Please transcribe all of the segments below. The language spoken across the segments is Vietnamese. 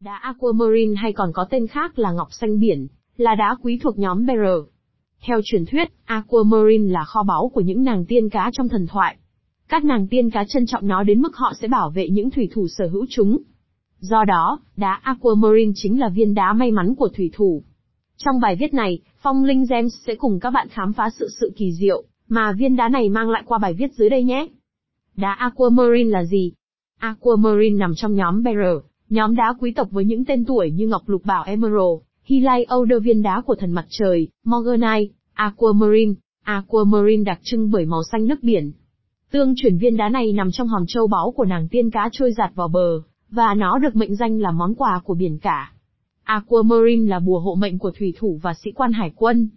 Đá aquamarine hay còn có tên khác là ngọc xanh biển, là đá quý thuộc nhóm Beryl. Theo truyền thuyết, aquamarine là kho báu của những nàng tiên cá trong thần thoại. Các nàng tiên cá trân trọng nó đến mức họ sẽ bảo vệ những thủy thủ sở hữu chúng. Do đó, đá aquamarine chính là viên đá may mắn của thủy thủ. Trong bài viết này, Phong Linh Gems sẽ cùng các bạn khám phá sự sự kỳ diệu mà viên đá này mang lại qua bài viết dưới đây nhé. Đá aquamarine là gì? Aquamarine nằm trong nhóm Beryl, nhóm đá quý tộc với những tên tuổi như ngọc lục bảo Emerald, Hylai Lai viên đá của thần mặt trời, Morganite, Aquamarine. Aquamarine đặc trưng bởi màu xanh nước biển. Tương truyền viên đá này nằm trong hòm châu báu của nàng tiên cá trôi giạt vào bờ, và nó được mệnh danh là món quà của biển cả. Aquamarine là bùa hộ mệnh của thủy thủ và sĩ quan hải quân.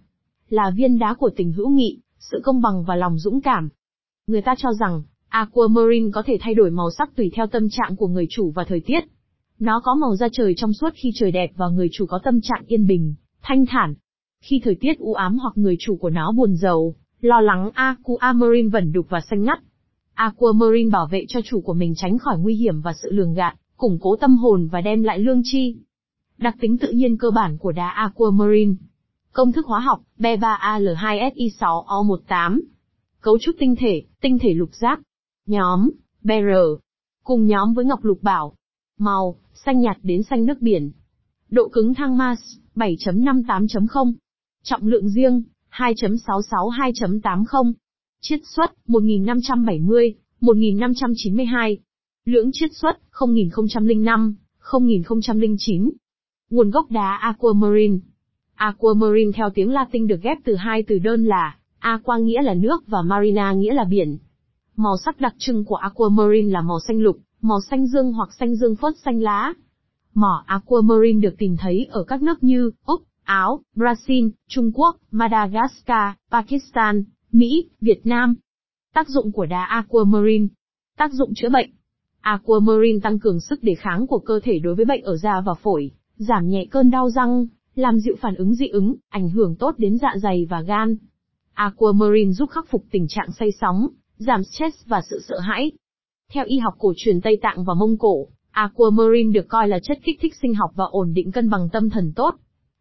Là viên đá của tình hữu nghị, sự công bằng và lòng dũng cảm. Người ta cho rằng, Aquamarine có thể thay đổi màu sắc tùy theo tâm trạng của người chủ và thời tiết. Nó có màu da trời trong suốt khi trời đẹp và người chủ có tâm trạng yên bình, thanh thản. Khi thời tiết u ám hoặc người chủ của nó buồn giàu, lo lắng Aquamarine vẩn đục và xanh ngắt. Aquamarine bảo vệ cho chủ của mình tránh khỏi nguy hiểm và sự lường gạt, củng cố tâm hồn và đem lại lương chi. Đặc tính tự nhiên cơ bản của đá Aquamarine. Công thức hóa học, B3Al2Si6O18. Cấu trúc tinh thể, tinh thể lục giác. Nhóm, BR. Cùng nhóm với ngọc lục bảo. Màu, xanh nhạt đến xanh nước biển. Độ cứng thang Mars, 7.58.0. Trọng lượng riêng, 2.662.80. Chiết xuất, 1570, 1592. Lưỡng chiết xuất, 0005, 0009. Nguồn gốc đá aquamarine. Aquamarine theo tiếng Latin được ghép từ hai từ đơn là aqua nghĩa là nước và marina nghĩa là biển. Màu sắc đặc trưng của aquamarine là màu xanh lục, màu xanh dương hoặc xanh dương phớt xanh lá. Mỏ aquamarine được tìm thấy ở các nước như Úc, Áo, Brazil, Trung Quốc, Madagascar, Pakistan, Mỹ, Việt Nam. Tác dụng của đá aquamarine. Tác dụng chữa bệnh. Aquamarine tăng cường sức đề kháng của cơ thể đối với bệnh ở da và phổi, giảm nhẹ cơn đau răng, làm dịu phản ứng dị ứng, ảnh hưởng tốt đến dạ dày và gan. Aquamarine giúp khắc phục tình trạng say sóng, giảm stress và sự sợ hãi. Theo y học cổ truyền Tây Tạng và Mông Cổ, Aquamarine được coi là chất kích thích sinh học và ổn định cân bằng tâm thần tốt.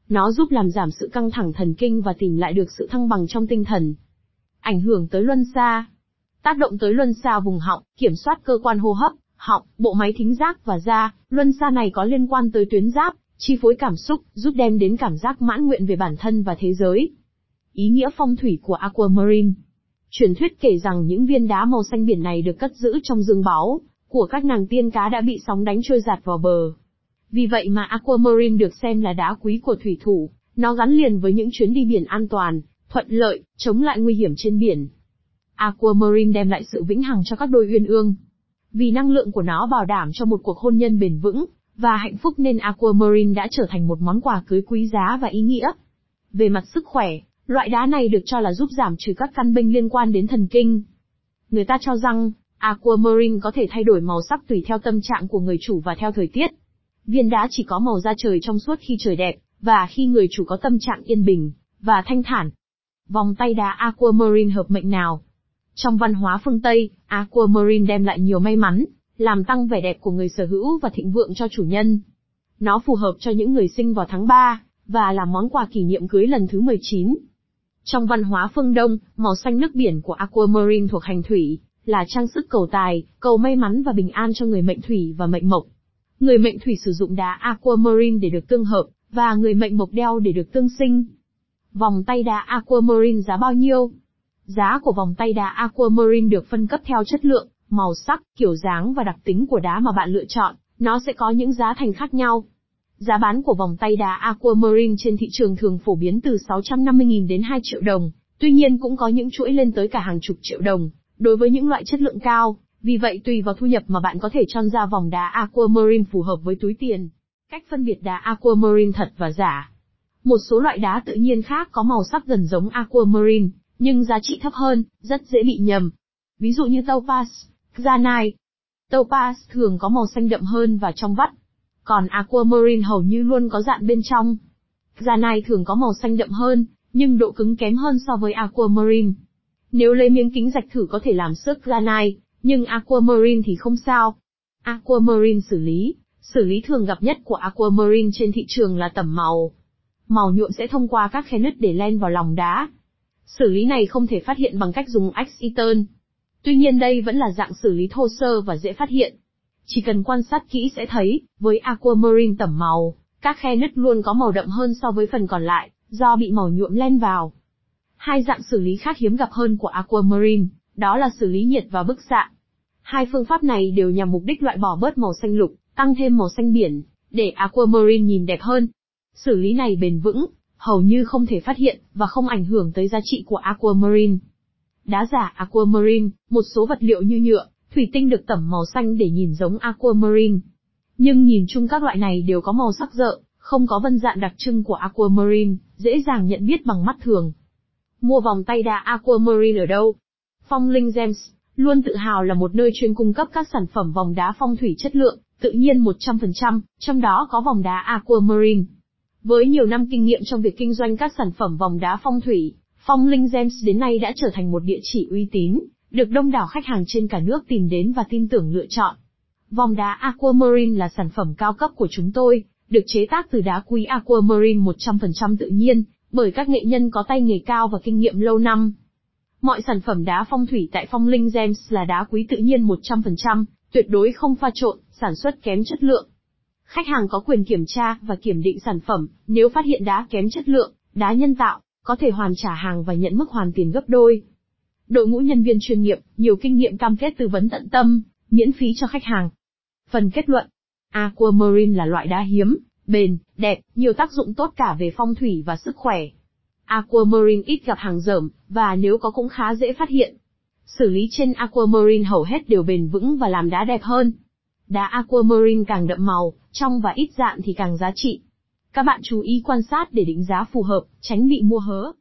Nó giúp làm giảm sự căng thẳng thần kinh và tìm lại được sự thăng bằng trong tinh thần. Ảnh hưởng tới luân xa. Tác động tới luân xa vùng họng, kiểm soát cơ quan hô hấp, họng, bộ máy thính giác và da, luân xa này có liên quan tới tuyến giáp, chi phối cảm xúc, giúp đem đến cảm giác mãn nguyện về bản thân và thế giới. Ý nghĩa phong thủy của Aquamarine Truyền thuyết kể rằng những viên đá màu xanh biển này được cất giữ trong dương báu của các nàng tiên cá đã bị sóng đánh trôi giạt vào bờ. Vì vậy mà Aquamarine được xem là đá quý của thủy thủ, nó gắn liền với những chuyến đi biển an toàn, thuận lợi, chống lại nguy hiểm trên biển. Aquamarine đem lại sự vĩnh hằng cho các đôi uyên ương. Vì năng lượng của nó bảo đảm cho một cuộc hôn nhân bền vững, và hạnh phúc nên Aquamarine đã trở thành một món quà cưới quý giá và ý nghĩa. Về mặt sức khỏe, loại đá này được cho là giúp giảm trừ các căn bệnh liên quan đến thần kinh. Người ta cho rằng, Aquamarine có thể thay đổi màu sắc tùy theo tâm trạng của người chủ và theo thời tiết. Viên đá chỉ có màu da trời trong suốt khi trời đẹp, và khi người chủ có tâm trạng yên bình, và thanh thản. Vòng tay đá Aquamarine hợp mệnh nào? Trong văn hóa phương Tây, Aquamarine đem lại nhiều may mắn, làm tăng vẻ đẹp của người sở hữu và thịnh vượng cho chủ nhân. Nó phù hợp cho những người sinh vào tháng 3, và là món quà kỷ niệm cưới lần thứ 19. Trong văn hóa phương Đông, màu xanh nước biển của Aquamarine thuộc hành thủy, là trang sức cầu tài, cầu may mắn và bình an cho người mệnh thủy và mệnh mộc. Người mệnh thủy sử dụng đá Aquamarine để được tương hợp, và người mệnh mộc đeo để được tương sinh. Vòng tay đá Aquamarine giá bao nhiêu? Giá của vòng tay đá Aquamarine được phân cấp theo chất lượng, màu sắc, kiểu dáng và đặc tính của đá mà bạn lựa chọn, nó sẽ có những giá thành khác nhau. Giá bán của vòng tay đá Aquamarine trên thị trường thường phổ biến từ 650.000 đến 2 triệu đồng, tuy nhiên cũng có những chuỗi lên tới cả hàng chục triệu đồng, đối với những loại chất lượng cao, vì vậy tùy vào thu nhập mà bạn có thể chọn ra vòng đá Aquamarine phù hợp với túi tiền. Cách phân biệt đá Aquamarine thật và giả. Một số loại đá tự nhiên khác có màu sắc gần giống Aquamarine, nhưng giá trị thấp hơn, rất dễ bị nhầm. Ví dụ như Topaz, Granite. Topaz thường có màu xanh đậm hơn và trong vắt. Còn Aquamarine hầu như luôn có dạn bên trong. Granite thường có màu xanh đậm hơn, nhưng độ cứng kém hơn so với Aquamarine. Nếu lấy miếng kính rạch thử có thể làm xước granite, nhưng Aquamarine thì không sao. Aquamarine xử lý, Xử lý thường gặp nhất của aquamarine trên thị trường là tẩm màu. Màu nhuộm sẽ thông qua các khe nứt để len vào lòng đá. Xử lý này không thể phát hiện bằng cách dùng Exciton. Tuy nhiên đây vẫn là dạng xử lý thô sơ và dễ phát hiện. Chỉ cần quan sát kỹ sẽ thấy, với aquamarine tẩm màu, các khe nứt luôn có màu đậm hơn so với phần còn lại, do bị màu nhuộm len vào. Hai dạng xử lý khác hiếm gặp hơn của aquamarine, đó là xử lý nhiệt và bức xạ. Hai phương pháp này đều nhằm mục đích loại bỏ bớt màu xanh lục, tăng thêm màu xanh biển, để aquamarine nhìn đẹp hơn. Xử lý này bền vững, hầu như không thể phát hiện, và không ảnh hưởng tới giá trị của aquamarine. Đá giả aquamarine, một số vật liệu như nhựa, thủy tinh được tẩm màu xanh để nhìn giống aquamarine. Nhưng nhìn chung các loại này đều có màu sắc rợ, không có vân dạng đặc trưng của aquamarine, dễ dàng nhận biết bằng mắt thường. Mua vòng tay đá aquamarine ở đâu? Phong Linh Gems luôn tự hào là một nơi chuyên cung cấp các sản phẩm vòng đá phong thủy chất lượng, tự nhiên 100%, trong đó có vòng đá aquamarine. Với nhiều năm kinh nghiệm trong việc kinh doanh các sản phẩm vòng đá phong thủy, Phong Linh Gems đến nay đã trở thành một địa chỉ uy tín, được đông đảo khách hàng trên cả nước tìm đến và tin tưởng lựa chọn. Vòng đá Aquamarine là sản phẩm cao cấp của chúng tôi, được chế tác từ đá quý Aquamarine 100% tự nhiên, bởi các nghệ nhân có tay nghề cao và kinh nghiệm lâu năm. Mọi sản phẩm đá phong thủy tại Phong Linh Gems là đá quý tự nhiên 100%, tuyệt đối không pha trộn, sản xuất kém chất lượng. Khách hàng có quyền kiểm tra và kiểm định sản phẩm, nếu phát hiện đá kém chất lượng, đá nhân tạo, có thể hoàn trả hàng và nhận mức hoàn tiền gấp đôi. Đội ngũ nhân viên chuyên nghiệp, nhiều kinh nghiệm cam kết tư vấn tận tâm, miễn phí cho khách hàng. Phần kết luận. Aquamarine là loại đá hiếm, bền, đẹp, nhiều tác dụng tốt cả về phong thủy và sức khỏe. Aquamarine ít gặp hàng dởm, và nếu có cũng khá dễ phát hiện. Xử lý trên aquamarine hầu hết đều bền vững và làm đá đẹp hơn. Đá aquamarine càng đậm màu, trong và ít dạn thì càng giá trị. Các bạn chú ý quan sát để định giá phù hợp, tránh bị mua hớ.